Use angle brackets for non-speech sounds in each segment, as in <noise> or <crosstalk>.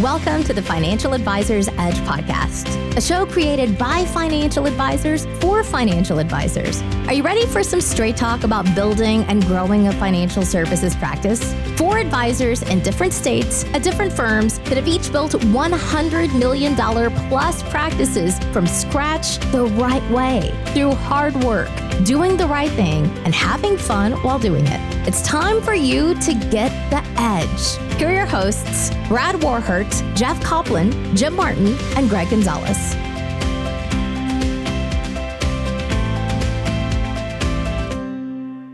Welcome to the Financial Advisors Edge podcast, a show created by financial advisors for financial advisors. Are you ready for some straight talk about building and growing a financial services practice? For advisors in different states at different firms that have each built $100 million plus practices from scratch the right way through hard work, doing the right thing, and having fun while doing it. It's time for you to get the edge. Here are your hosts, Brad Warhurt Jeff Copland, Jim Martin, and Greg Gonzalez.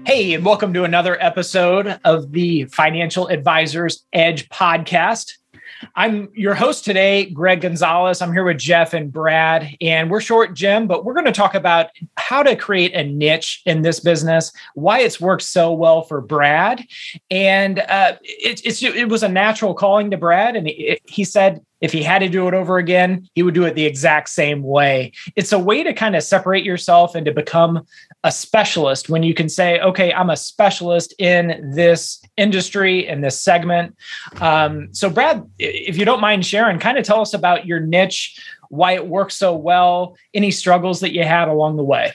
Hey, and welcome to another episode of the Financial Advisors Edge podcast. I'm your host today, Greg Gonzalez. I'm here with Jeff and Brad, and we're short, Jim, but we're going to talk about how to create a niche in this business, why it's worked so well for Brad. And uh, it, it was a natural calling to Brad. And it, he said, if he had to do it over again, he would do it the exact same way. It's a way to kind of separate yourself and to become a specialist when you can say, okay, I'm a specialist in this industry, in this segment. Um, so, Brad, if you don't mind sharing, kind of tell us about your niche, why it works so well, any struggles that you had along the way.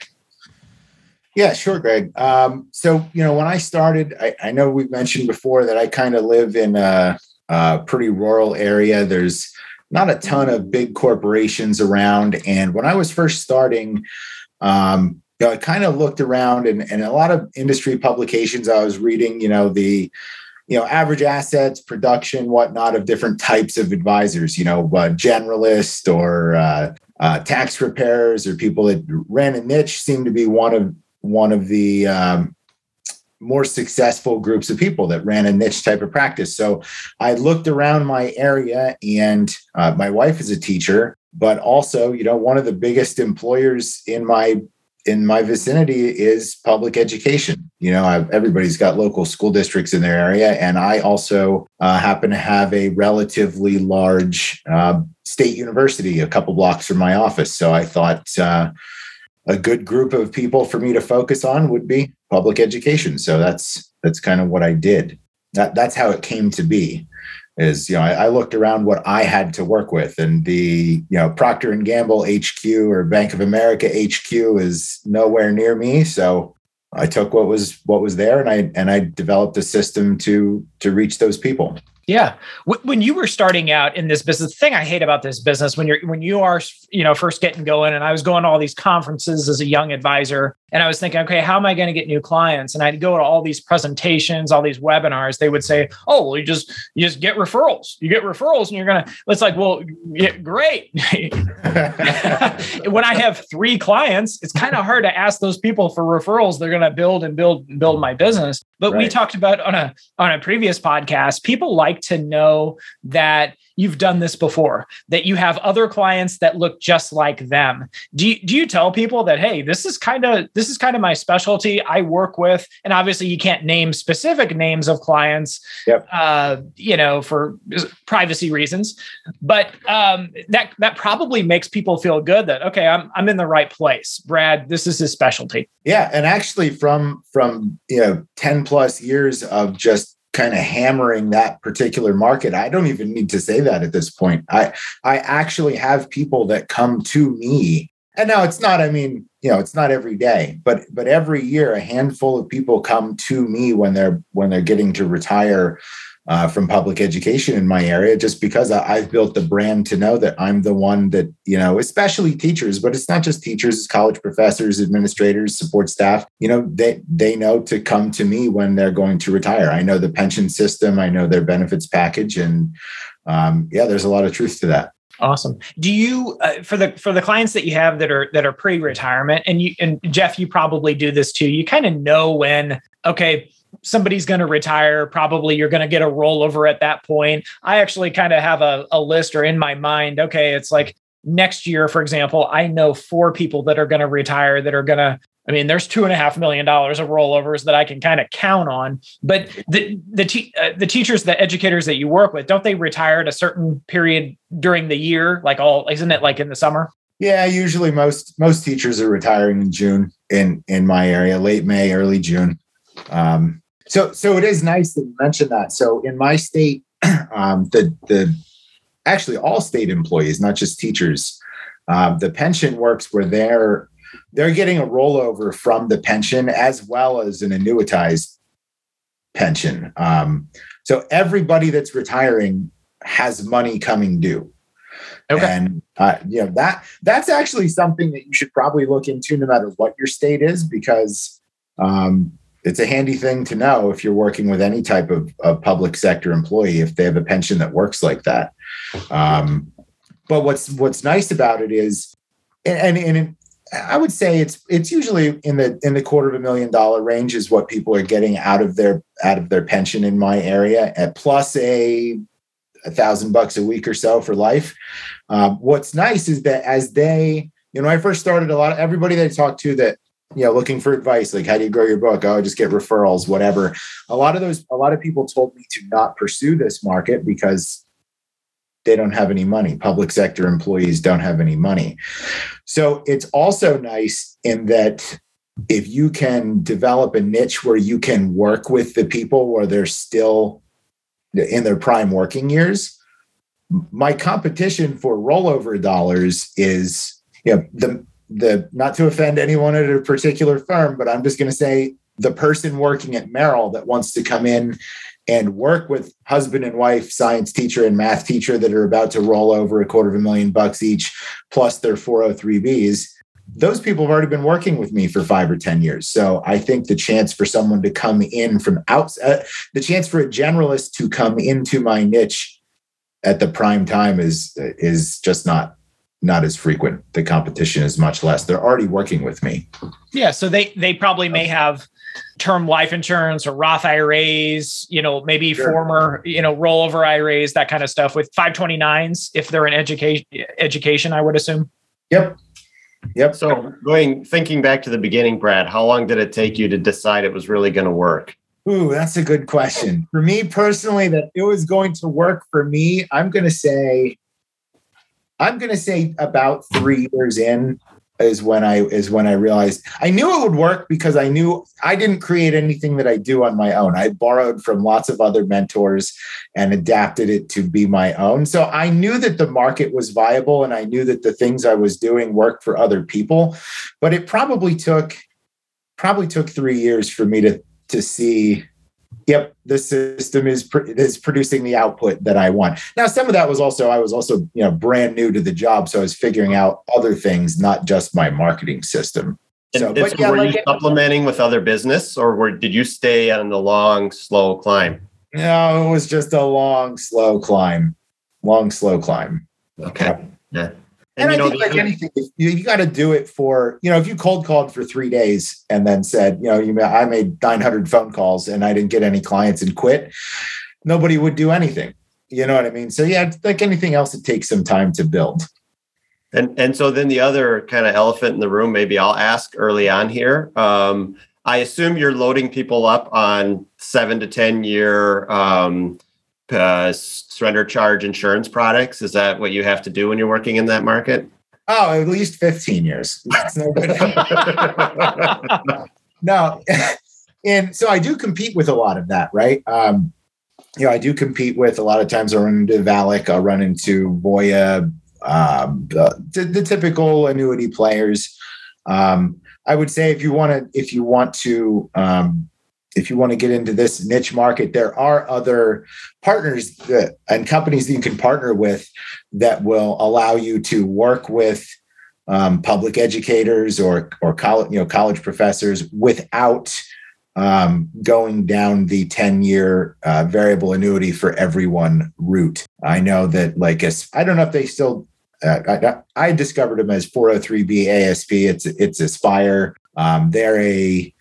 Yeah, sure, Greg. Um, so, you know, when I started, I, I know we've mentioned before that I kind of live in a, a pretty rural area. There's not a ton of big corporations around. And when I was first starting, um, you know, I kind of looked around and, and a lot of industry publications I was reading, you know, the, you know, average assets, production, whatnot of different types of advisors, you know, uh, generalist or uh, uh, tax preparers or people that ran a niche seemed to be one of one of the um, more successful groups of people that ran a niche type of practice. So I looked around my area, and uh, my wife is a teacher, but also, you know, one of the biggest employers in my in my vicinity is public education. You know, I've, everybody's got local school districts in their area, and I also uh, happen to have a relatively large uh, state university a couple blocks from my office. So I thought uh, a good group of people for me to focus on would be public education. So that's that's kind of what I did. That that's how it came to be. Is you know I, I looked around what I had to work with, and the you know Procter and Gamble HQ or Bank of America HQ is nowhere near me. So I took what was what was there, and I and I developed a system to to reach those people. Yeah. When you were starting out in this business, the thing I hate about this business when you're when you are, you know, first getting going, and I was going to all these conferences as a young advisor, and I was thinking, okay, how am I going to get new clients? And I'd go to all these presentations, all these webinars. They would say, oh, well, you just you just get referrals. You get referrals, and you're gonna. It's like, well, yeah, great. <laughs> when I have three clients, it's kind of hard to ask those people for referrals. They're gonna build and build and build my business. But right. we talked about on a on a previous podcast, people like like to know that you've done this before, that you have other clients that look just like them. Do you, do you tell people that, hey, this is kind of this is kind of my specialty I work with, and obviously you can't name specific names of clients, yep. uh, you know, for privacy reasons, but um, that that probably makes people feel good that okay, I'm I'm in the right place. Brad, this is his specialty. Yeah, and actually from from you know ten plus years of just kind of hammering that particular market. I don't even need to say that at this point. I i actually have people that come to me. And now it's not i mean you know it's not every day but but every year a handful of people come to me when they're when they're getting to retire uh, from public education in my area just because I, have built the brand to know that I'm the one that, you know, especially teachers, but it's not just teachers, it's college professors, administrators, support staff, you know, they, they know to come to me when they're going to retire. I know the pension system, I know their benefits package. And um, yeah, there's a lot of truth to that. Awesome. Do you uh, for the for the clients that you have that are that are pre-retirement and you and Jeff you probably do this too. You kind of know when okay, somebody's going to retire. Probably you're going to get a rollover at that point. I actually kind of have a, a list or in my mind, okay, it's like next year, for example, I know four people that are going to retire that are going to. I mean, there's two and a half million dollars of rollovers that I can kind of count on. But the the te- uh, the teachers, the educators that you work with, don't they retire at a certain period during the year? Like all, isn't it like in the summer? Yeah, usually most most teachers are retiring in June in in my area, late May, early June. Um, so, so it is nice that you mentioned that. So, in my state, <clears throat> um, the the actually all state employees, not just teachers. Um, the pension works where they're they're getting a rollover from the pension as well as an annuitized pension. Um, so everybody that's retiring has money coming due. Okay. And uh, you know that that's actually something that you should probably look into, no matter what your state is, because um, it's a handy thing to know if you're working with any type of, of public sector employee if they have a pension that works like that. Um, but what's what's nice about it is, and, and, and I would say it's it's usually in the in the quarter of a million dollar range is what people are getting out of their out of their pension in my area, at plus a a thousand bucks a week or so for life. Um, what's nice is that as they, you know, I first started a lot of everybody that I talked to that, you know, looking for advice, like how do you grow your book? Oh, just get referrals, whatever. A lot of those, a lot of people told me to not pursue this market because they don't have any money. Public sector employees don't have any money. So it's also nice in that if you can develop a niche where you can work with the people where they're still in their prime working years. My competition for rollover dollars is, you know, the the not to offend anyone at a particular firm, but I'm just going to say the person working at Merrill that wants to come in and work with husband and wife science teacher and math teacher that are about to roll over a quarter of a million bucks each plus their 403bs those people have already been working with me for five or 10 years. So I think the chance for someone to come in from outside, uh, the chance for a generalist to come into my niche at the prime time is, is just not, not as frequent. The competition is much less. They're already working with me. Yeah. So they, they probably may have term life insurance or Roth IRAs, you know, maybe sure. former, you know, rollover IRAs, that kind of stuff with 529s if they're in education education, I would assume. Yep. Yep. So going thinking back to the beginning, Brad, how long did it take you to decide it was really going to work? Ooh, that's a good question. For me personally, that it was going to work for me, I'm going to say, I'm going to say about three years in is when I is when I realized I knew it would work because I knew I didn't create anything that I do on my own. I borrowed from lots of other mentors and adapted it to be my own. So I knew that the market was viable and I knew that the things I was doing worked for other people, but it probably took probably took 3 years for me to to see yep, the system is pr- is producing the output that I want. Now, some of that was also I was also you know brand new to the job, so I was figuring out other things, not just my marketing system. So, but yeah, were like you supplementing with other business, or were, did you stay on the long, slow climb? No, it was just a long, slow climb. Long, slow climb. Okay. Yeah. And, and I think, like anything, you, you got to do it for, you know, if you cold called for three days and then said, you know, you I made 900 phone calls and I didn't get any clients and quit, nobody would do anything. You know what I mean? So, yeah, like anything else, it takes some time to build. And and so then the other kind of elephant in the room, maybe I'll ask early on here. Um, I assume you're loading people up on seven to ten year um, uh, surrender charge insurance products? Is that what you have to do when you're working in that market? Oh, at least 15 years. <laughs> no <laughs> and so I do compete with a lot of that, right? Um, you know, I do compete with a lot of times I run into VALIC, I'll run into Voya, um, the, the, typical annuity players. Um, I would say if you want to, if you want to um, if you want to get into this niche market, there are other partners that, and companies that you can partner with that will allow you to work with um, public educators or or college you know college professors without um, going down the 10 year uh, variable annuity for everyone route. I know that like I don't know if they still uh, I, I, discovered them as 403b ASP. It's it's Aspire. Um, they're a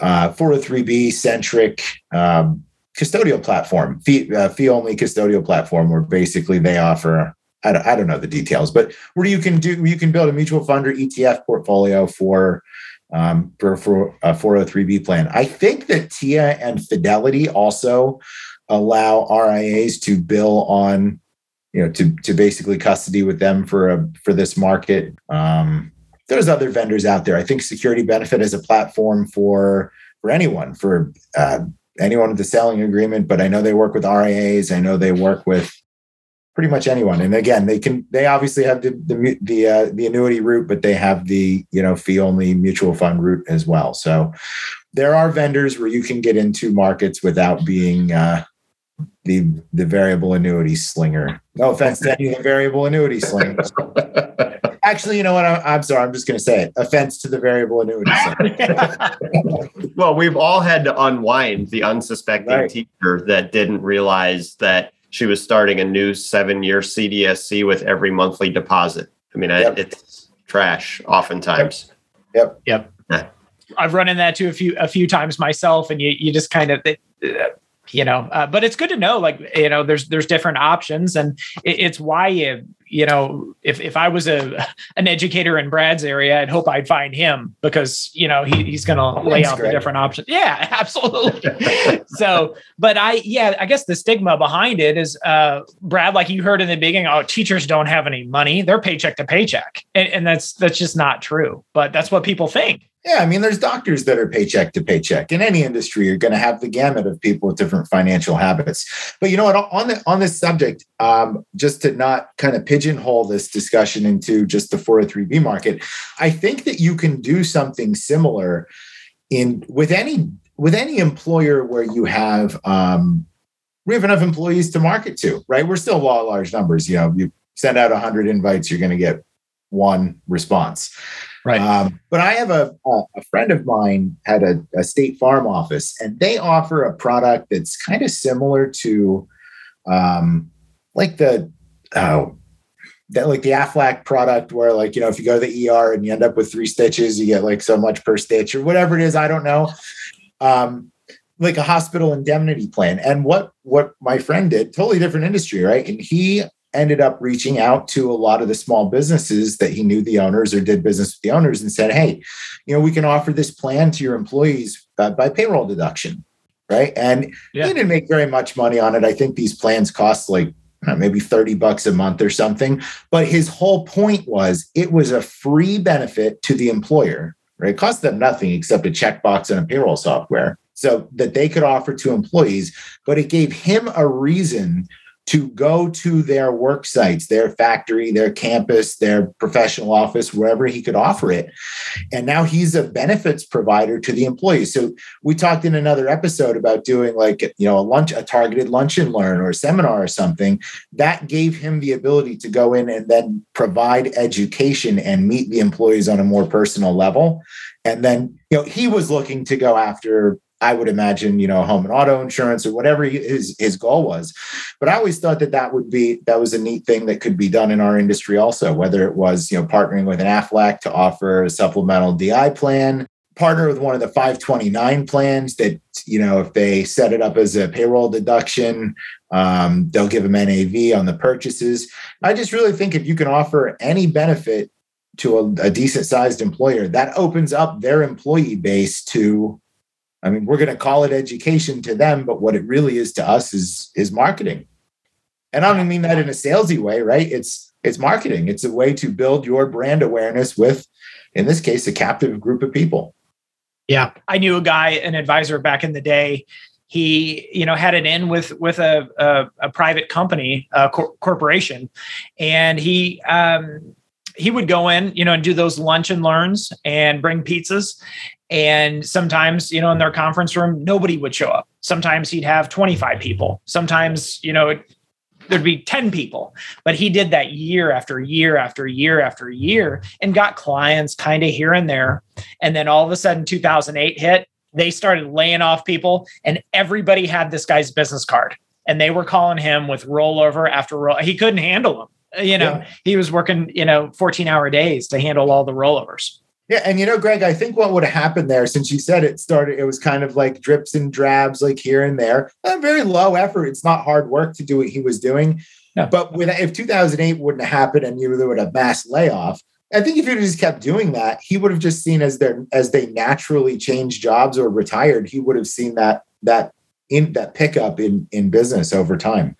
uh, 403b centric um, custodial platform, fee, uh, fee only custodial platform, where basically they offer. I don't, I don't know the details, but where you can do you can build a mutual fund or ETF portfolio for um, for, for a 403b plan. I think that TIAA and Fidelity also allow RIAs to bill on, you know, to to basically custody with them for a for this market. Um, there's other vendors out there. I think Security Benefit is a platform for for anyone, for uh, anyone with a selling agreement. But I know they work with RIAs. I know they work with pretty much anyone. And again, they can they obviously have the the the, uh, the annuity route, but they have the you know fee only mutual fund route as well. So there are vendors where you can get into markets without being uh, the the variable annuity slinger. No offense to any of the variable annuity slingers. <laughs> Actually, you know what? I'm, I'm sorry. I'm just going to say it. Offense to the variable annuity. <laughs> well, we've all had to unwind the unsuspecting right. teacher that didn't realize that she was starting a new seven-year CDSC with every monthly deposit. I mean, yep. it's trash oftentimes. Yep. Yep. yep. I've run in that too a few a few times myself, and you you just kind of you know uh, but it's good to know like you know there's there's different options and it, it's why you you know if if i was a an educator in brad's area i'd hope i'd find him because you know he, he's going to lay out great. the different options. Yeah <laughs> absolutely. So but i yeah i guess the stigma behind it is uh brad like you heard in the beginning oh teachers don't have any money. They're paycheck to paycheck. And, and that's that's just not true. But that's what people think yeah, I mean, there's doctors that are paycheck to paycheck. In any industry, you're going to have the gamut of people with different financial habits. But you know what? On the on this subject, um, just to not kind of pigeonhole this discussion into just the 403b market, I think that you can do something similar in with any with any employer where you have um, we have enough employees to market to. Right? We're still law large numbers. You know, you send out 100 invites, you're going to get one response. Right. Um, but I have a, a friend of mine had a, a, state farm office, and they offer a product that's kind of similar to, um, like the, oh, that like the Aflac product, where like you know if you go to the ER and you end up with three stitches, you get like so much per stitch or whatever it is. I don't know. Um, like a hospital indemnity plan. And what what my friend did, totally different industry, right? And he ended up reaching out to a lot of the small businesses that he knew the owners or did business with the owners and said, Hey, you know, we can offer this plan to your employees uh, by payroll deduction. Right. And yeah. he didn't make very much money on it. I think these plans cost like know, maybe 30 bucks a month or something. But his whole point was it was a free benefit to the employer, right? It cost them nothing except a checkbox and a payroll software so that they could offer to employees. But it gave him a reason to go to their work sites, their factory, their campus, their professional office, wherever he could offer it. And now he's a benefits provider to the employees. So we talked in another episode about doing like, you know, a lunch, a targeted lunch and learn or seminar or something. That gave him the ability to go in and then provide education and meet the employees on a more personal level. And then, you know, he was looking to go after I would imagine, you know, home and auto insurance or whatever his his goal was. But I always thought that that would be that was a neat thing that could be done in our industry also, whether it was you know partnering with an Aflac to offer a supplemental DI plan, partner with one of the 529 plans that you know if they set it up as a payroll deduction um, they'll give them nav on the purchases i just really think if you can offer any benefit to a, a decent sized employer that opens up their employee base to I mean, we're going to call it education to them, but what it really is to us is is marketing. And I don't mean that in a salesy way, right? It's it's marketing. It's a way to build your brand awareness with, in this case, a captive group of people. Yeah, I knew a guy, an advisor back in the day. He, you know, had it in with with a a, a private company, a cor- corporation, and he um, he would go in, you know, and do those lunch and learns and bring pizzas. And sometimes, you know, in their conference room, nobody would show up. Sometimes he'd have 25 people. Sometimes, you know, there'd be 10 people. But he did that year after year after year after year and got clients kind of here and there. And then all of a sudden, 2008 hit. They started laying off people, and everybody had this guy's business card. And they were calling him with rollover after roll. He couldn't handle them Uh, you know, yeah. he was working, you know, 14 hour days to handle all the rollovers. Yeah, and you know, Greg, I think what would have happened there, since you said it started, it was kind of like drips and drabs, like here and there. A very low effort. It's not hard work to do what he was doing. Yeah. But with, if 2008 wouldn't have happened and you there would have mass layoff, I think if you just kept doing that, he would have just seen as their as they naturally changed jobs or retired, he would have seen that that in that pickup in in business over time.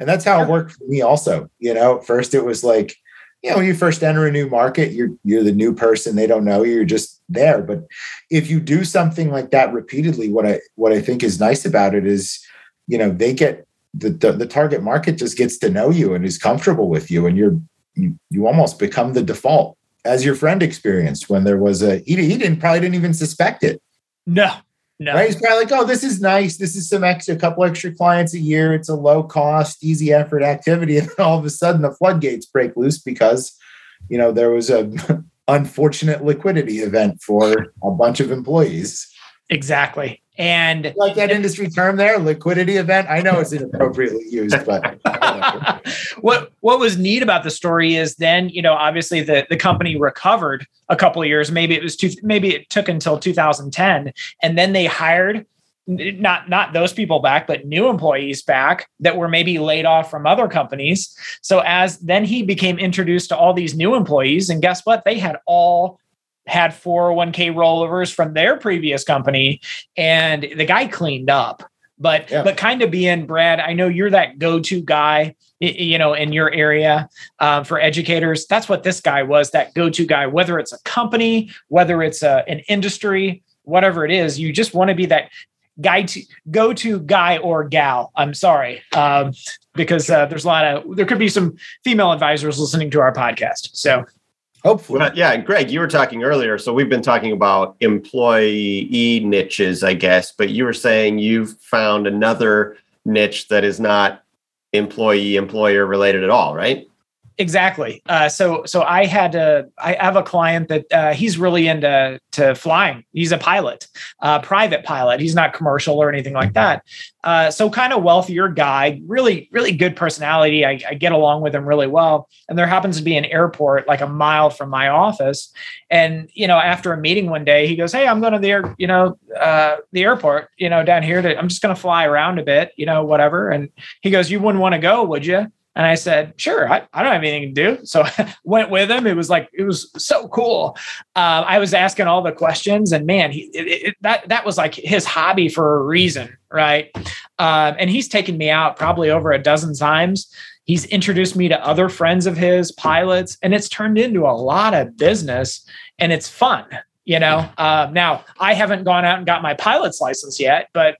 And that's how it worked for me also you know? First it was like you know when you first enter a new market you're you're the new person they don't know you you're just there. But if you do something like that repeatedly what i what i think is nice about it is you know they get the, the, the target market just gets to know you and is comfortable with you and you're you, you almost become the default as your friend experienced when there was a he, he didn't probably didn't even suspect it. No no. Right? He's probably like oh this is nice. This is some extra a couple extra clients a year. It's a low cost easy effort activity. <laughs> And then all of a sudden the floodgates break loose because you know there was a <laughs> unfortunate liquidity event for a bunch of employees. Exactly and like that industry term there, liquidity event. I know it's inappropriately used, but <laughs> what what was neat about the story is then you know obviously the the company recovered a couple of years. Maybe it was two. Maybe it took until 2010, and then they hired not not those people back but new employees back that were maybe laid off from other companies so as then he became introduced to all these new employees and guess what they had all had 401k rollovers from their previous company and the guy cleaned up. But yeah. but kind of being brad i know you're that go-to guy you know in your area uh, for educators. That's what this guy was that go-to guy whether it's a company whether it's a, an industry whatever it is you just want to be that guy to go-to guy or gal. I'm sorry um, because uh, there's a lot of there could be some female advisors listening to our podcast. So Hopefully. Well, yeah, Greg, you were talking earlier. So we've been talking about employee niches, I guess, but you were saying you've found another niche that is not employee employer related at all, right? Exactly. Uh, so so I had to. I have a client that uh, he's really into to flying. He's a pilot, uh, private pilot. He's not commercial or anything like that. Uh, so kind of wealthier guy, really really good personality. I, I, get along with him really well. And there happens to be an airport like a mile from my office. And you know, after a meeting one day, he goes, "Hey, I'm going to the air, you know uh, the airport, you know, down here. To I'm just going to fly around a bit, you know, whatever." And he goes, "You wouldn't want to go, would you?" And I said, sure, I, I don't have anything to do. So I <laughs> went with him. It was like, it was so cool. Uh, I was asking all the questions and man, he, it, it, that, that was like his hobby for a reason. Right. Um, and he's taken me out probably over a dozen times. He's introduced me to other friends of his pilots and it's turned into a lot of business and it's fun you know uh, now i haven't gone out and got my pilot's license yet but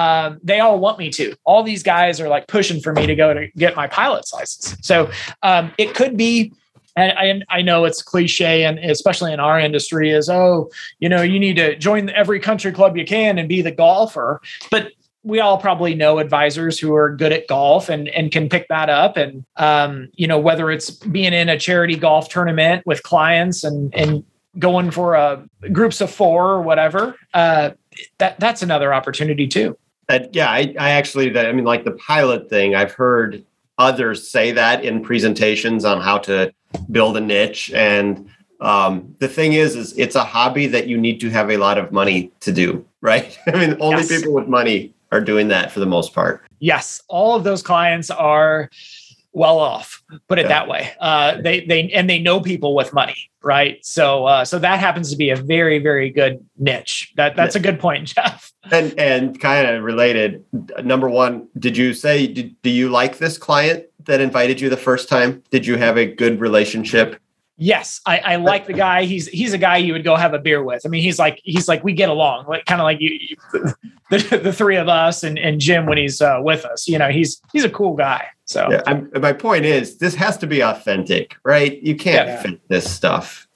um, they all want me to. All these guys are like pushing for me to go to get my pilot's license. So um, it could be. And I, I know it's cliche, and especially in our industry, is oh, you know, you need to join every country club you can and be the golfer. But we all probably know advisors who are good at golf and and can pick that up and um, you know whether it's being in a charity golf tournament with clients and and going for a groups of four or whatever uh, that that's another opportunity too yeah, I, I actually, I mean, like the pilot thing, I've heard others say that in presentations on how to build a niche. And um, the thing is, is it's a hobby that you need to have a lot of money to do, <laughs> right? I mean, only yes. people with money are doing that for the most part. Yes, all of those clients are well off put it yeah. that way. Uh, they they and they know people with money right? So uh, so that happens to be a very very good niche. That that's a good point <laughs> jeff. And and kind of related number one did you say did, do you like this client that invited you the first time? Did you have a good relationship Yes, I, I, like the guy. He's he's a guy you would go have a beer with. I mean, he's like he's like we get along, like kind of like you, you the, the three of us and, and Jim when he's uh, with us. You know, he's he's a cool guy. So yeah, I'm, my point is, this has to be authentic, right? You can't yeah. fit this stuff,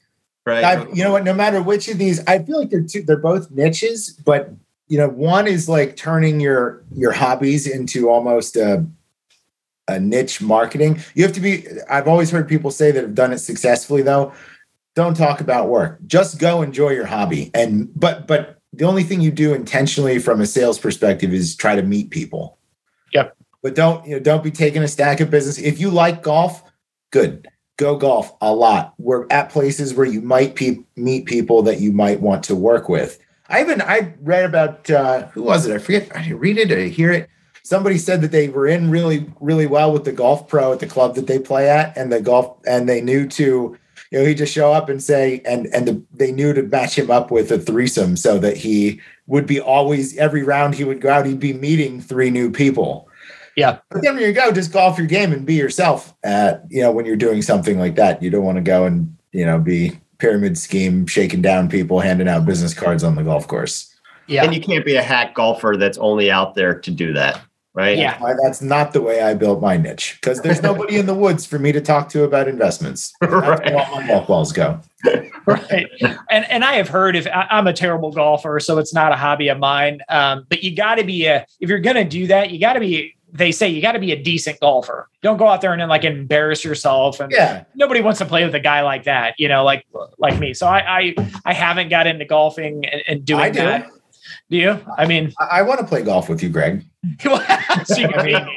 right? I've, you know what? No matter which of these, I feel like they're two. They're both niches, but you know, one is like turning your your hobbies into almost a a niche marketing. You have to be, I've always heard people say that have done it successfully though. Don't talk about work. Just go enjoy your hobby. And but but the only thing you do intentionally from a sales perspective is try to meet people. Yep. But don't, you know, don't be taking a stack of business. If you like golf, good. Go golf a lot. We're at places where you might pe- meet people that you might want to work with. I even I read about uh, who was it? I forget. I read it. I hear it somebody said that they were in really really well with the golf pro at the club that they play at and the golf and they knew to you know he just show up and say and and the, they knew to match him up with a threesome so that he would be always every round he would go out he'd be meeting three new people. Yeah. But then when you go just golf your game and be yourself at you know when you're doing something like that. You don't want to go and you know be pyramid scheme shaking down people handing out business cards on the golf course. Yeah. And you can't be a hack golfer that's only out there to do that right? Yeah. Why that's not the way I built my niche because there's <laughs> nobody in the woods for me to talk to about investments. <laughs> That's Right. where all my golf balls go. <laughs> right and and i have heard if I, i'm a terrible golfer so it's not a hobby of mine um, but you got to be a if you're going to do that you got to be they say you got to be a decent golfer don't go out there and then like embarrass yourself and Yeah. nobody wants to play with a guy like that you know like like me so i i, I haven't got into golfing and, and doing I do. that do you i mean I, I want to play golf with you, Greg. <laughs> you mean-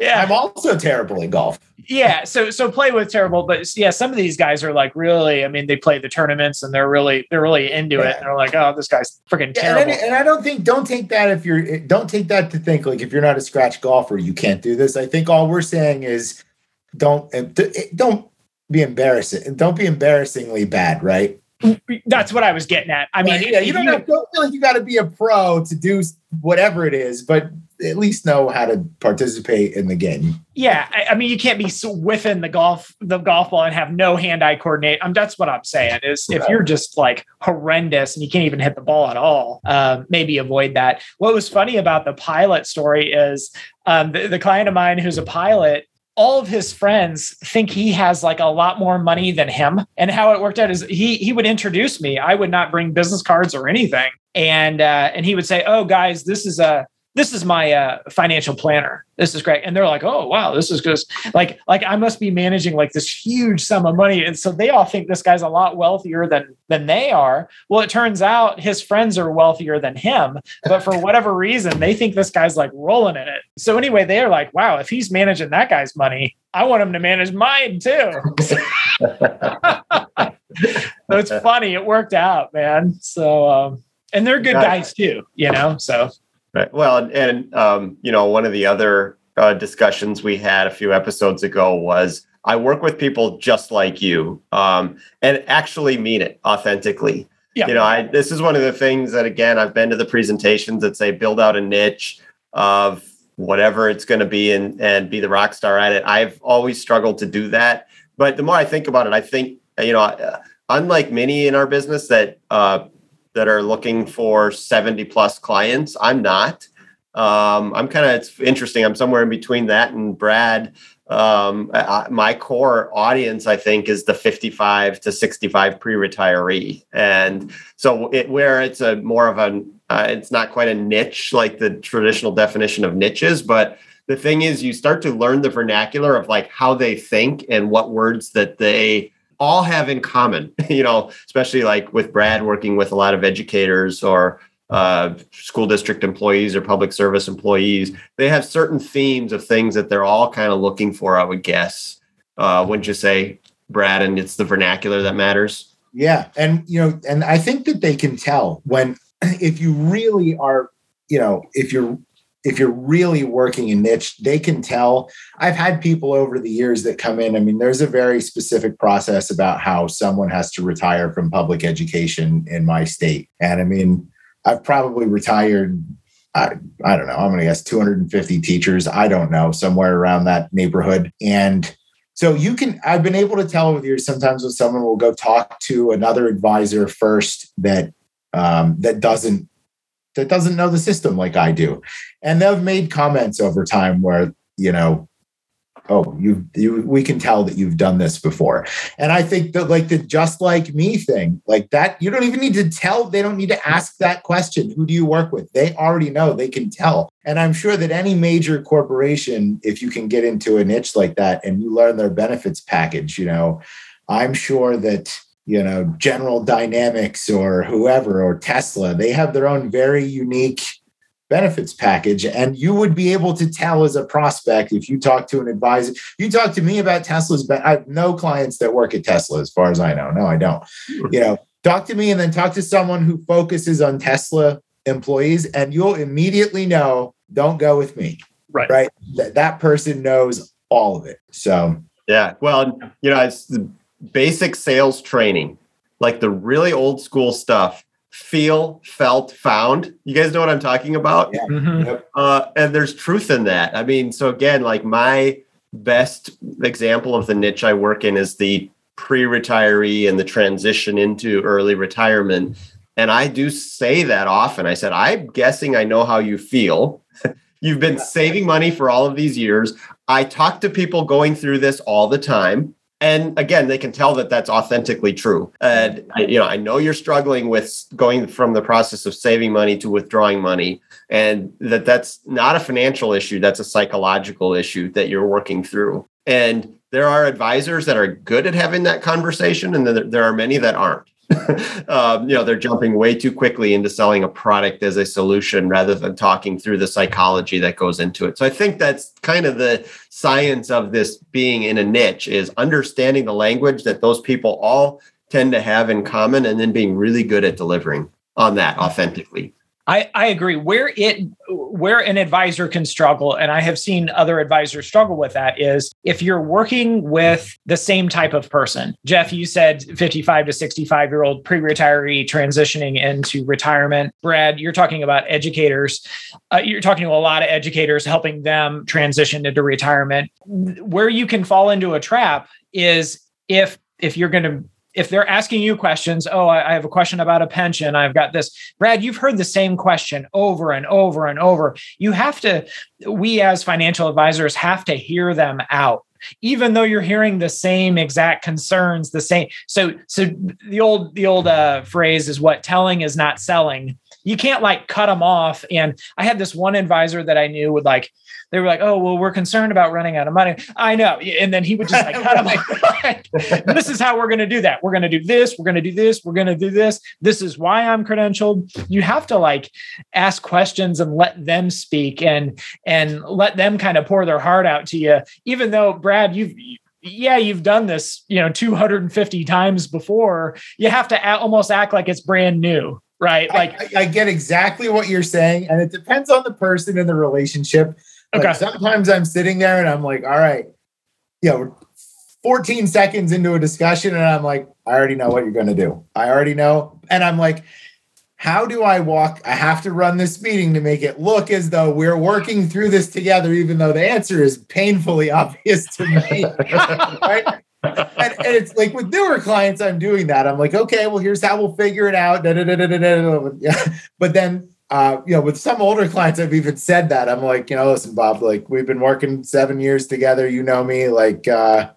yeah I'm also terrible at golf. yeah so so play with terrible but yeah some of these guys are like really i mean they play the tournaments and they're really they're really into it and they're like oh this guy's freaking Yeah, and, terrible I, and I don't think don't take that if you're don't take that to think like if you're not a scratch golfer you can't do this. I think all we're saying is don't don't be embarrassing. Don't be embarrassingly bad, right? That's what I was getting at. I mean, yeah, you don't, have, don't feel like you got to be a pro to do whatever it is, but at least know how to participate in the game. yeah. I, I mean, you can't be whiffing the golf the golf ball and have no hand eye coordinate. Um, that's what I'm saying. Is if you're just like horrendous and you can't even hit the ball at all, um, maybe avoid that. What was funny about the pilot story is um, the, the client of mine who's a pilot. All of his friends think he has like a lot more money than him. And how it worked out is he he would introduce me. I would not bring business cards or anything, and uh, and he would say, "Oh, guys, this is a this is my uh, financial planner. This is great. And they're like, oh, wow, this is good. Like, like I must be managing like this huge sum of money. And so they all think this guy's a lot wealthier than, than they are. Well, it turns out his friends are wealthier than him, but for whatever reason, they think this guy's like rolling in it. So anyway, they're like, wow, if he's managing that guy's money, I want him to manage mine too. <laughs> so it's funny. It worked out, man. So, um, and they're good guys too, you know? So Right. Well, and, and um, you know, one of the other uh, discussions we had a few episodes ago was I work with people just like you, um, and actually mean it authentically. Yeah. You know, I this is one of the things that again I've been to the presentations that say build out a niche of whatever it's going to be and and be the rock star at it. I've always struggled to do that, but the more I think about it, I think you know, uh, unlike many in our business that uh, that are looking for 70 plus clients. I'm not. Um, I'm kind of, it's interesting. I'm somewhere in between that and Brad. Um, I, my core audience, I think, is the 55 to 65 pre retiree. And so, it, where it's a more of a, uh, it's not quite a niche like the traditional definition of niches, but the thing is, you start to learn the vernacular of like how they think and what words that they all have in common, <laughs> you know, especially like with Brad working with a lot of educators or uh, school district employees or public service employees, they have certain themes of things that they're all kind of looking for, I would guess. Uh, wouldn't you say, Brad? And it's the vernacular that matters. Yeah, and you know, and I think that they can tell when <clears throat> if you really are, you know, if you're if you're really working a niche, they can tell. I've had people over the years that come in. I mean, there's a very specific process about how someone has to retire from public education in my state. And I mean, I've probably retired, I, I don't know, I'm going to guess 250 teachers. I don't know, somewhere around that neighborhood. And so you can, I've been able to tell with years, sometimes when someone will go talk to another advisor first that, um, that doesn't that doesn't know the system like I do. And they've made comments over time where, you know, oh, you you we can tell that you've done this before. And I think that like the just like me thing, like that, you don't even need to tell, they don't need to ask that question. Who do you work with? They already know, they can tell. And I'm sure that any major corporation, if you can get into a niche like that and you learn their benefits package, you know, I'm sure that you know general dynamics or whoever or tesla they have their own very unique benefits package. And you would be able to tell as a prospect if you talk to an advisor you talk to me about tesla's but i have no clients that work at tesla as far as i know. No i don't. You know talk to me and then talk to someone who focuses on tesla employees and you'll immediately know don't go with me. Right. right? Th- that person knows all of it. So Yeah. Well, you know, it's the basic sales training, like the really old school stuff. Feel, felt, found. You guys know what I'm talking about? Yeah. Mhm. Uh, and there's truth in that. I mean, so again, like my best example of the niche I work in is the pre-retiree and the transition into early retirement. And I do say that often. I said, I'm guessing I know how you feel. <laughs> You've been saving money for all of these years. I talk to people going through this all the time. And again, they can tell that that's authentically true. And I, you know, I know you're struggling with going from the process of saving money to withdrawing money, and that that's not a financial issue. That's a psychological issue that you're working through. And there are advisors that are good at having that conversation, and there are many that aren't. <laughs> um, you know, they're jumping way too quickly into selling a product as a solution rather than talking through the psychology that goes into it. So I think that's kind of the science of this being in a niche is understanding the language that those people all tend to have in common and then being really good at delivering on that authentically. I, I agree. Where it where an advisor can struggle, and I have seen other advisors struggle with that, is if you're working with the same type of person. Jeff, you said 55 to 65 year old pre-retiree transitioning into retirement. Brad, you're talking about educators. Uh, you're talking to a lot of educators helping them transition into retirement. Where you can fall into a trap is if if you're going to if they're asking you questions, oh, I, have a question about a pension, I've got this. Brad, you've heard the same question over and over and over. You have to, we as financial advisors have to hear them out even though you're hearing the same exact concerns the same so so the old the old uh, phrase is what telling is not selling you can't like cut them off and i had this one advisor that i knew would like they were like, "Oh, well, we're concerned about running out of money." I know, and then he would just like cut them off. <laughs> this is how we're going to do that. We're going to do this. We're going to do this. We're going to do this. This is why I'm credentialed. You have to like ask questions and let them speak and and let them kind of pour their heart out to you. Even though Brad, you've yeah, you've done this, you know, 250 times before. You have to almost act like it's brand new, right? Like I, I, get exactly what you're saying, and it depends on the person and the relationship. Okay. sometimes I'm sitting there and I'm like, all right, you know, 14 seconds into a discussion, and I'm like, I already know what you're going to do. I already know. And I'm like, how do I walk? I have to run this meeting to make it look as though we're working through this together, even though the answer is painfully <laughs> obvious to me. <laughs> right? And, and, it's like with newer clients, I'm doing that. I'm like, okay, well, here's how we'll figure it out. But then uh, you know, with some older clients, I've even said that. I'm like, you know, listen, Bob, like we've been working seven years together. You know me, like uh,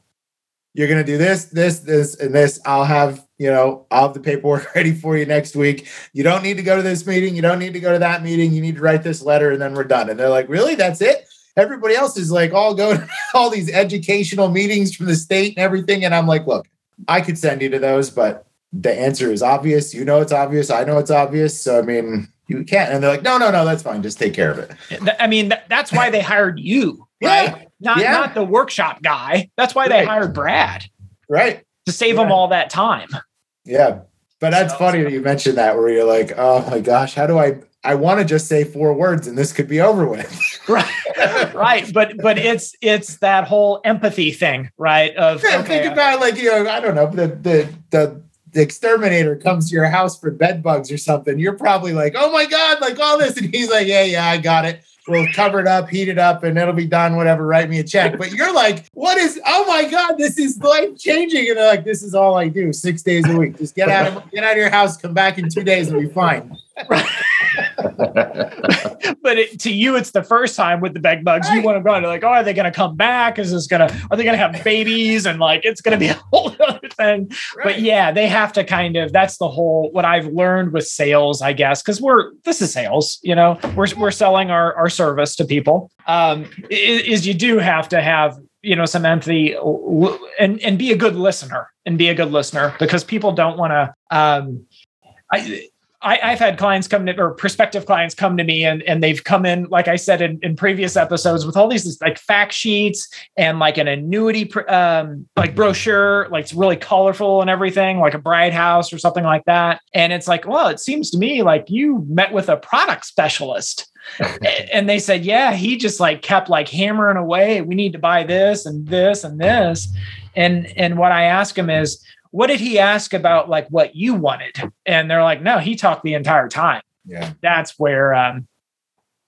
you're gonna do this, this, this, and this. I'll have, you know, I'll have the paperwork <laughs> ready for you next week. You don't need to go to this meeting. You don't need to go to that meeting. You need to write this letter, and then we're done. And they're like, really? That's it? Everybody else is like all going <laughs> to all these educational meetings from the state and everything. And I'm like, look, I could send you to those, but the answer is obvious. You know it's obvious. I know it's obvious. So I mean, you can't. And they're like, no, no, no, that's fine. Just take care of it. I mean, that's why they hired you, <laughs> right? Not, yeah. not the workshop guy. That's why they hired Brad. Right. To save yeah. them all that time. Yeah. But that's so, funny that you mentioned that where you're like, oh my gosh, how do I I want to just say four words and this could be over with. <laughs> right. right. But but it's it's that whole empathy thing, right? Of yeah, okay, think about like, you know, I don't know, the the the the exterminator comes to your house for bed bugs or something, you're probably like, oh my God, like all this. And he's like, yeah, yeah, I got it. We'll cover it up, heat it up, and it'll be done. Whatever, write me a check. But you're like, what is, oh my God, this is life changing. And they're like, this is all I do six days a week. Just get out of get out of your house, come back in two days, and be fine. <laughs> Right. <laughs> but it, to you, it's the first time with the bed bugs. Right. You want to go like, oh, are they going to come back? Is this going to, are they going to have babies? And like, it's going to be a <laughs> whole other thing. Right. But yeah, they have to kind of, that's the whole, what I've learned with sales, I guess, because we're, this is sales, you know, we're, we're selling our, our service to people. Um, is, is you do have to have you know some empathy and and be a good listener and be a good listener because people don't want to um I I, have had clients come to or prospective clients come to me and, and they've come in, like I said in, in previous episodes, with all these like fact sheets and like an annuity um, like brochure, like it's really colorful and everything, like a bride house or something like that. And it's like, well, it seems to me like you met with a product specialist. <laughs> and they said, yeah, he just like kept like hammering away. We need to buy this and this and this. And and what I ask him is, what did he ask about like what you wanted? And they're like, no, he talked the entire time. Yeah. That's where um,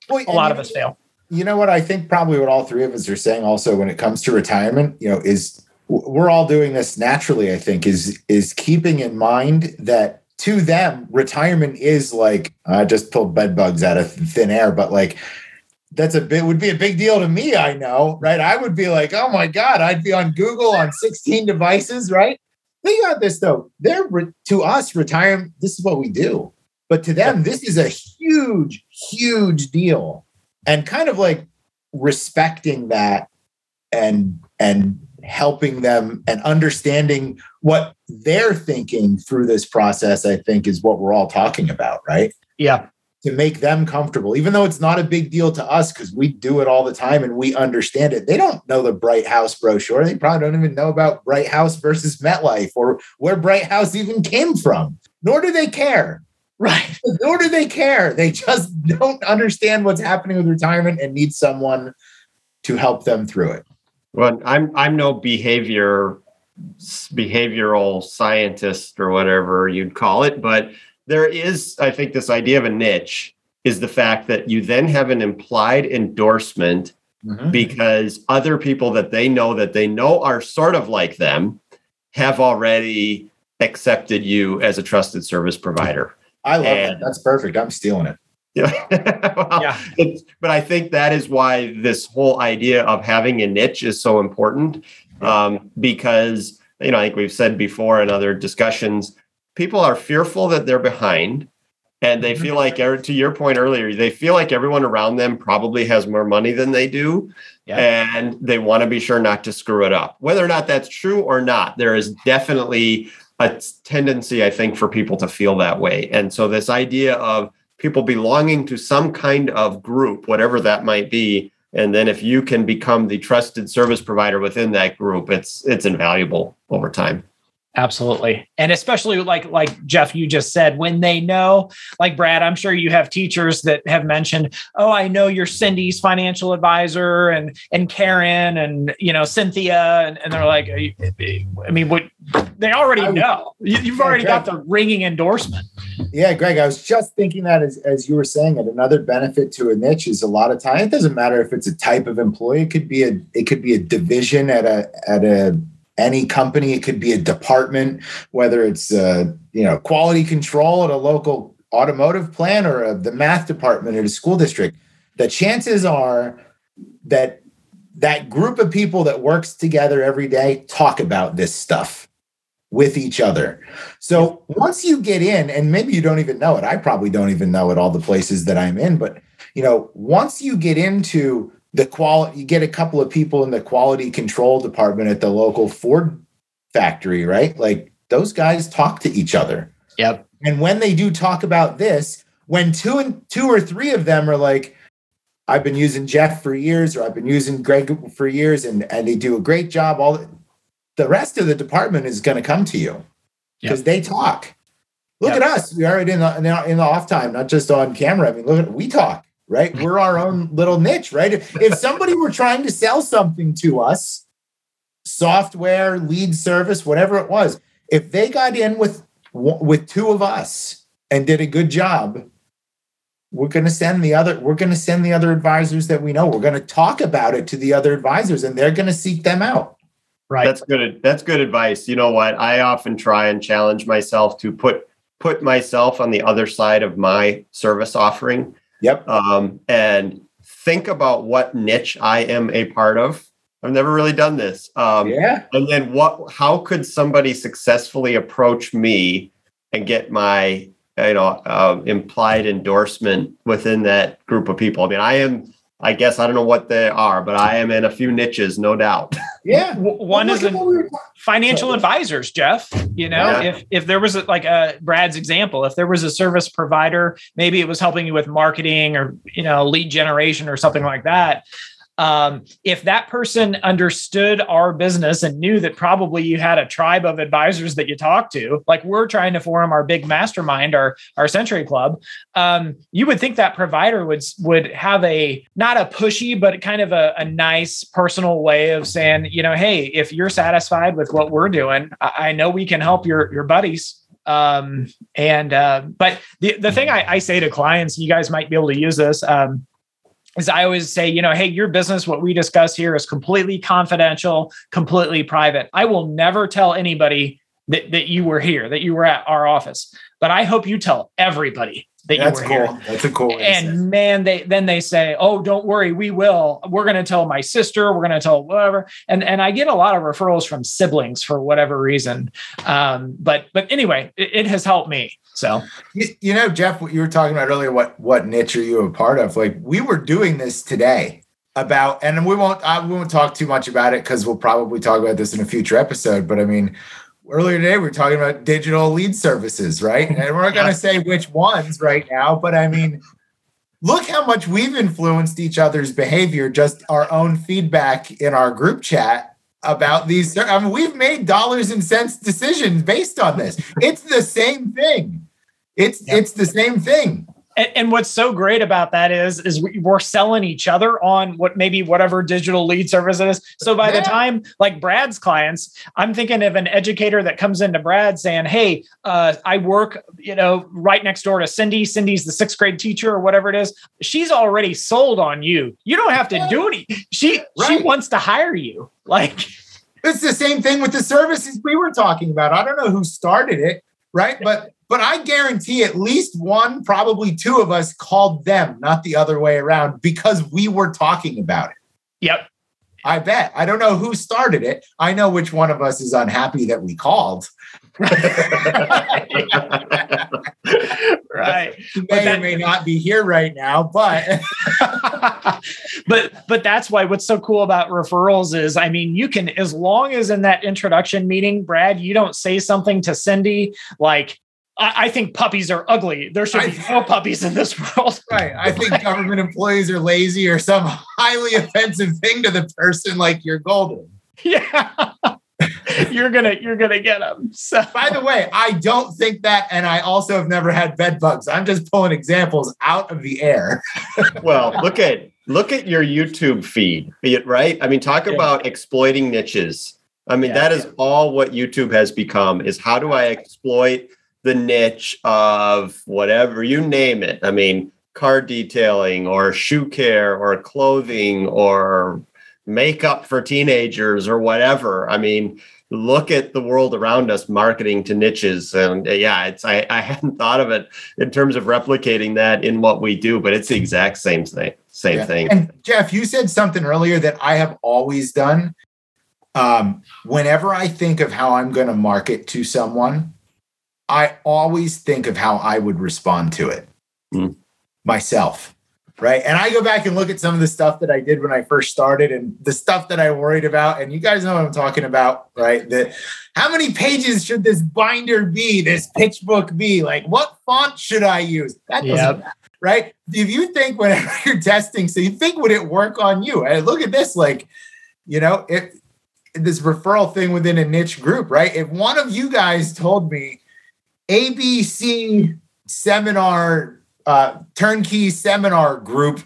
well, a lot of us fail. You know what? I think probably what all three of us are saying also when it comes to retirement, you know, is we're all doing this naturally, I think, is is keeping in mind that to them, retirement is like I just pulled bed bugs out of thin air, but like that's a bit would be a big deal to me. I know, right? I would be like, oh my god, I'd be on Google on 16 devices, right? Think about this though. They're re- to us retirement. This is what we do, but to them, this is a huge, huge deal, and kind of like respecting that and and helping them and understanding what they're thinking through this process. I think is what we're all talking about, right? Yeah to make them comfortable, even though it's not a big deal to us because we do it all the time and we understand it. They don't know the Brighthouse brochure. They probably don't even know about Brighthouse versus MetLife or where Brighthouse even came from, nor do they care. Right. <laughs> Nor do they care. They just don't understand what's happening with retirement and need someone to help them through it. Well, I'm I'm no behavior behavioral scientist or whatever you'd call it, but there is, I think, this idea of a niche is the fact that you then have an implied endorsement mm-hmm. because other people that they know that they know are sort of like them have already accepted you as a trusted service provider. I love and, that. That's perfect. I'm stealing it. Yeah. <laughs> well, yeah. but I think that is why this whole idea of having a niche is so important um, because, you know, I think we've said before in other discussions, people are fearful that they're behind and they mm-hmm. feel like er, to your point earlier they feel like everyone around them probably has more money than they do and they want to be sure not to screw it up. Whether or not that's true or not there is definitely a tendency i think for people to feel that way. And so this idea of people belonging to some kind of group whatever that might be and then if you can become the trusted service provider within that group it's it's invaluable over time Absolutely. And especially like like Jeff you just said when they know like Brad I'm sure you have teachers that have mentioned oh I know you're Cindy's financial advisor and and Karen and you know Cynthia and, and they're like I mean what they already know you've already got the ringing endorsement. Yeah Greg I was just thinking that as, as you were saying it another benefit to a niche is a lot of time it doesn't matter if it's a type of employee it could be a it could be a division at a at a any company. It could be a department, whether it's uh, you know quality control at a local automotive plant or a, the math department at a school district. The chances are that that group of people that works together every day talk about this stuff with each other. So once you get in, and maybe you don't even know it, I probably don't even know it all the places that I'm in, but you know, once you get into the quality you get a couple of people in the quality control department at the local Ford factory, right? Like those guys talk to each other. Yep. And when they do talk about this, when two and two or three of them are like, I've been using Jeff for years, or I've been using Greg for years, and and they do a great job. All the rest of the department is going to come to you because yep. they talk. Look yep. at us. We are in the, in the off time, not just on camera. I mean, look at we talk right? <laughs> We're our own little niche, right? If, if somebody were trying to sell something to us, software, lead service, whatever it was, if they got in with with two of us and did a good job, we're going to send the other we're going to send the other advisors that we know. We're going to talk about it to the other advisors and they're going to seek them out. Right. That's good that's good advice. You know what? I often try and challenge myself to put put myself on the other side of my service offering Yep. Um, and think about what niche I am a part of. I've never really done this. Um, yeah. And then what? How could somebody successfully approach me and get my you know uh, implied endorsement within that group of people? I mean, I am I guess I don't know what they are, but I am in a few niches, no doubt. <laughs> Yeah, one is financial advisors, Jeff. You know, yeah. if if there was a, like a Brad's example, if there was a service provider, maybe it was helping you with marketing or you know lead generation or something like that um, if that person understood our business and knew that probably you had a tribe of advisors that you talk to, like we're trying to form our big mastermind, our our Century Club, um, you would think that provider would would have a not a pushy, but kind of a, a nice personal way of saying, you know, hey, if you're satisfied with what we're doing, I, I know we can help your your buddies. Um and uh but the the thing I, I say to clients you guys might be able to use this um is I always say, you know, hey, your business, what we discuss here is completely confidential, completely private. I will never tell anybody that, that you were here, that you were at our office, but I hope you tell everybody that That's you were cool. here. That's a cool. way to say it. And man, they then they say, "Oh, don't worry, we will. We're going to tell my sister. We're going to tell whatever." And and I get a lot of referrals from siblings for whatever reason. Um, but but anyway, it, it has helped me. So You, you know, Jeff, what you were talking about earlier, what what niche are you a part of? Like we were doing this today about, and we won't I, we won't talk too much about it because we'll probably talk about this in a future episode. But I mean, earlier today we were talking about digital lead services, right? And we're not going to say which ones right now, but I mean, look how much we've influenced each other's behavior, just our own feedback in our group chat about these. I mean, we've made dollars and cents decisions based on this. It's the same thing. It's Yep. it's the same thing. And, and what's so great about that is is we- we're selling each other on what maybe whatever digital lead service it is. So by the time like Brad's clients, I'm thinking of an educator that comes into Brad saying, "Hey, uh, I work, you know, right next door to Cindy. Cindy's the sixth grade teacher or whatever it is. She's already sold on you. You don't have to do any. She she wants to hire you. Like It's the same thing with the services we were talking about. I don't know who started it, right? But but I guarantee at least one, probably two of us called them, not the other way around, because we were talking about it. Yep. I bet. I don't know who started it. I know which one of us is unhappy that we called. <laughs> right. <laughs> He may that- or may not be here right now, but <laughs> but but that's why what's so cool about referrals is I mean you can as long as in that introduction meeting, Brad, you don't say something to Cindy like I, I think puppies are ugly. There should be I- no puppies in this world. <laughs> right. I think government employees are lazy or some <laughs> highly offensive thing to the person like you're golden. yeah. <laughs> you're gonna you're gonna get them. So By the way, I don't think that, and I also have never had bed bugs. I'm just pulling examples out of the air. well, look at look at your YouTube feed, be it right? I mean, talk Yeah. about exploiting niches. I mean, Yeah. that is all what YouTube has become is how do I exploit the niche of whatever you name it. I mean, car detailing or shoe care or clothing or makeup for teenagers or whatever. I mean, look at the world around us marketing to niches and uh, yeah it's I, I <laughs> hadn't thought of it in terms of replicating that in what we do but it's the exact same thing same Yeah. thing And Jeff, you said something earlier that I have always done. Um, whenever I think of how I'm going to market to someone, I always think of how I would respond to it Hmm. myself. Right. And I go back and look at some of the stuff that I did when I first started and the stuff that I worried about. And you guys know what I'm talking about, right? That how many pages should this binder be, this pitch book be? Like, what font should I use? That doesn't Yep. right? If you think whenever <laughs> you're testing, so you think would it work on you? And look at this, like, you know, it this referral thing within a niche group, right? If one of you guys told me ABC seminar, uh, turnkey seminar group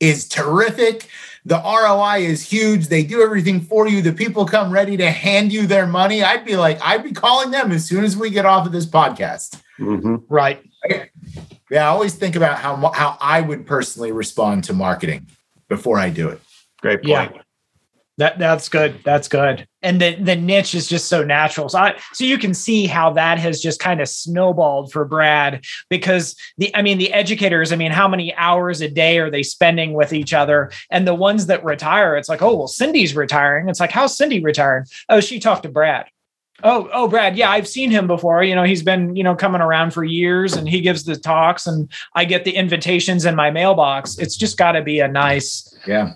is terrific. The ROI is huge. They do everything for you. The people come ready to hand you their money. I'd be like, I'd be calling them as soon as we get off of this podcast. Mhm. right. Yeah, I always think about how how I would personally respond to marketing before I do it. great point Yeah. That that's good. That's good. And the the niche is just so natural. So I, so you can see how that has just kind of snowballed for Brad because the I mean the educators, I mean how many hours a day are they spending with each other? And the ones that retire, it's like, "Oh, well Cindy's retiring." It's like, "How's Cindy retiring?" "Oh, she talked to Brad." Oh, oh, Brad. Yeah, I've seen him before. You know, he's been, you know, coming around for years and he gives the talks and I get the invitations in my mailbox. It's just got to be a nice, Yeah.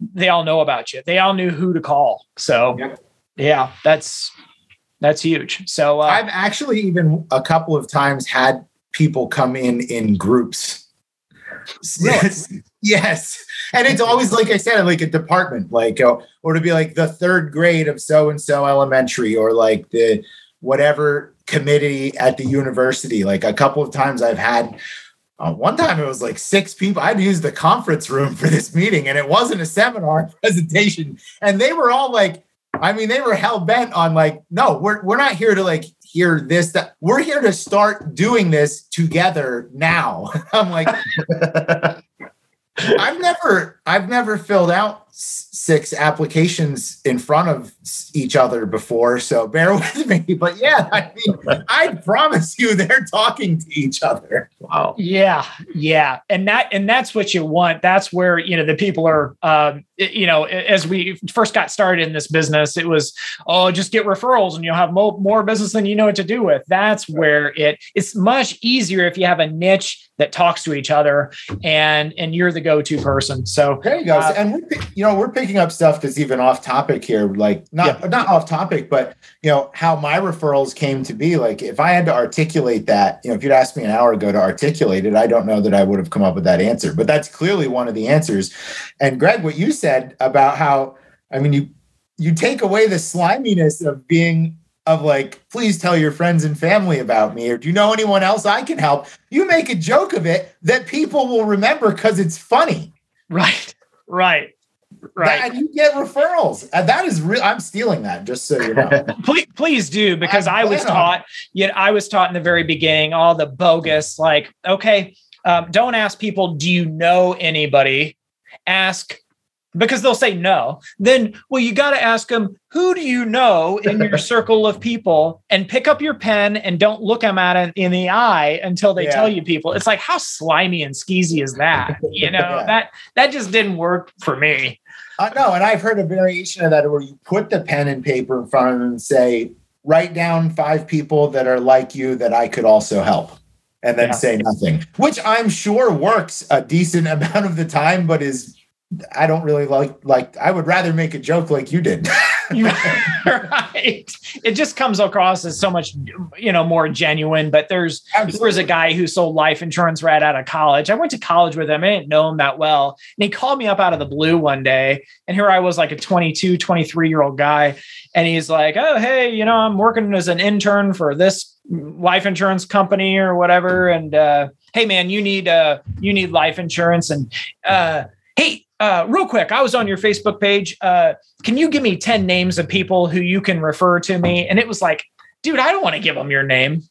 They all know about you. They all knew who to call. So Yep. yeah, that's that's huge. So uh, I've actually even a couple of times had people come in in groups. Yes. <laughs> yes. And it's always like I said, like a department, like uh, or to be like the third grade of so and so elementary, or like the whatever committee at the university. Like a couple of times I've had uh, one time it was like six people. I'd used the conference room for this meeting, and it wasn't a seminar <laughs> presentation. And they were all like, I mean, they were hell bent on like, no, we're we're not here to like hear this. That we're here to start doing this together now. <laughs> I'm like, <laughs> I've never I've never filled out six applications in front of each other before, so bear <laughs> with me. But yeah, I mean, I promise you, they're talking to each other. Wow. Yeah, yeah, and that and that's what you want. That's where you know the people are. Um, you know, as we first got started in this business, it was oh, just get referrals and you'll have more, more business than you know what to do with. That's where it it's much easier if you have a niche that talks to each other and and you're the go-to person so there you go uh, and you know we're picking up stuff that's even off topic here like not yeah. not off topic but you know how my referrals came to be like if i had to articulate that you know if you'd asked me an hour ago to articulate it i don't know that i would have come up with that answer but that's clearly one of the answers and greg what you said about how i mean you you take away the sliminess of being of like, please tell your friends and family about me, or do you know anyone else I can help? You make a joke of it that people will remember because it's funny. Right. Right. Right. and you get referrals. And that is real. I'm stealing that, just so you know. <laughs> please, please do, because I, I was taught, yet I was taught in the very beginning, all the bogus, like, okay, um, don't ask people, do you know anybody? Ask because they'll say no. Then, well, you got to ask them, who do you know in your <laughs> circle of people? And pick up your pen and don't look them at it in the eye until they yeah. tell you people. It's like, how slimy and skeezy is that? <laughs> You know, yeah. that that just didn't work for me. Uh, no, and I've heard a variation of that where you put the pen and paper in front of them and say, write down five people that are like you that I could also help and then yeah. say nothing, which I'm sure works a decent <laughs> amount of the time, but is I don't really like like I would rather make a joke like you did. <laughs> <laughs> right. It just comes across as so much you know more genuine. But there's Absolutely. there was a guy who sold life insurance right out of college. I went to college with him. I didn't know him that well. And he called me up out of the blue one day. And here I was like a 22, 23 year old guy. And he's like, Oh, hey, you know, I'm working as an intern for this life insurance company or whatever. And uh, hey man, you need uh you need life insurance. And uh hey, uh, real quick, I was on your Facebook page. Uh, can you give me 10 names of people who you can refer to me? And it was like, dude, I don't want to give them your name.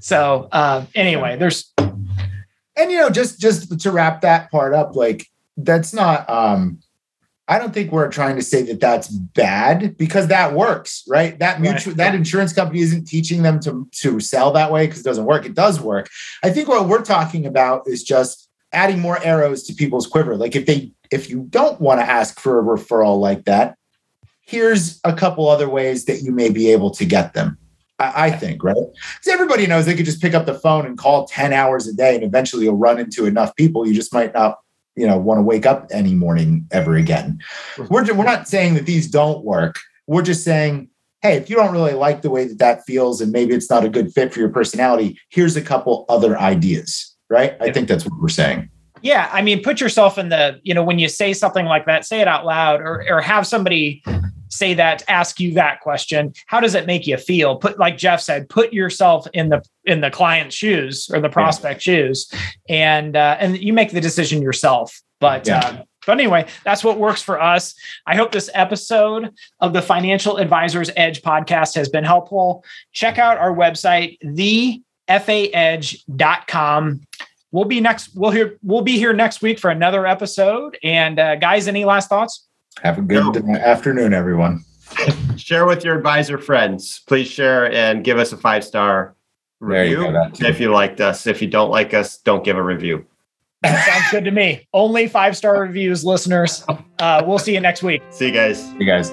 So uh, anyway, there's and you know, just just to wrap that part up, like that's not um I don't think we're trying to say that that's bad because that works, right? That mutual right. that insurance company isn't teaching them to to sell that way because it doesn't work. It does work. I think what we're talking about is just adding more arrows to people's quiver. Like if they if you don't want to ask for a referral like that, here's a couple other ways that you may be able to get them. I, I think, right? Because everybody knows they could just pick up the phone and call 10 hours a day, and eventually you'll run into enough people. You just might not, you know, want to wake up any morning ever again. We're, we're not saying that these don't work. We're just saying, hey, if you don't really like the way that that feels and maybe it's not a good fit for your personality, here's a couple other ideas, right? I think that's what we're saying. Yeah, I mean, put yourself in the, you know, when you say something like that, say it out loud or or have somebody say that, ask you that question. How does it make you feel? Put like Jeff said, put yourself in the in the client's shoes or the prospect yeah. shoes, and uh, and you make the decision yourself. But yeah. uh, but anyway, that's what works for us. I hope this episode of the Financial Advisors Edge podcast has been helpful. Check out our website, thefaedge.com we'll be next. We'll hear. We'll be here next week for another episode. And uh, guys, any last thoughts? Have a good no. afternoon, everyone. <laughs> share with your advisor friends. Please share and give us a five star review you if you liked us. If you don't like us, don't give a review. That sounds good to me. Only five star reviews, listeners. Uh, we'll see you next week. See you guys. See you guys.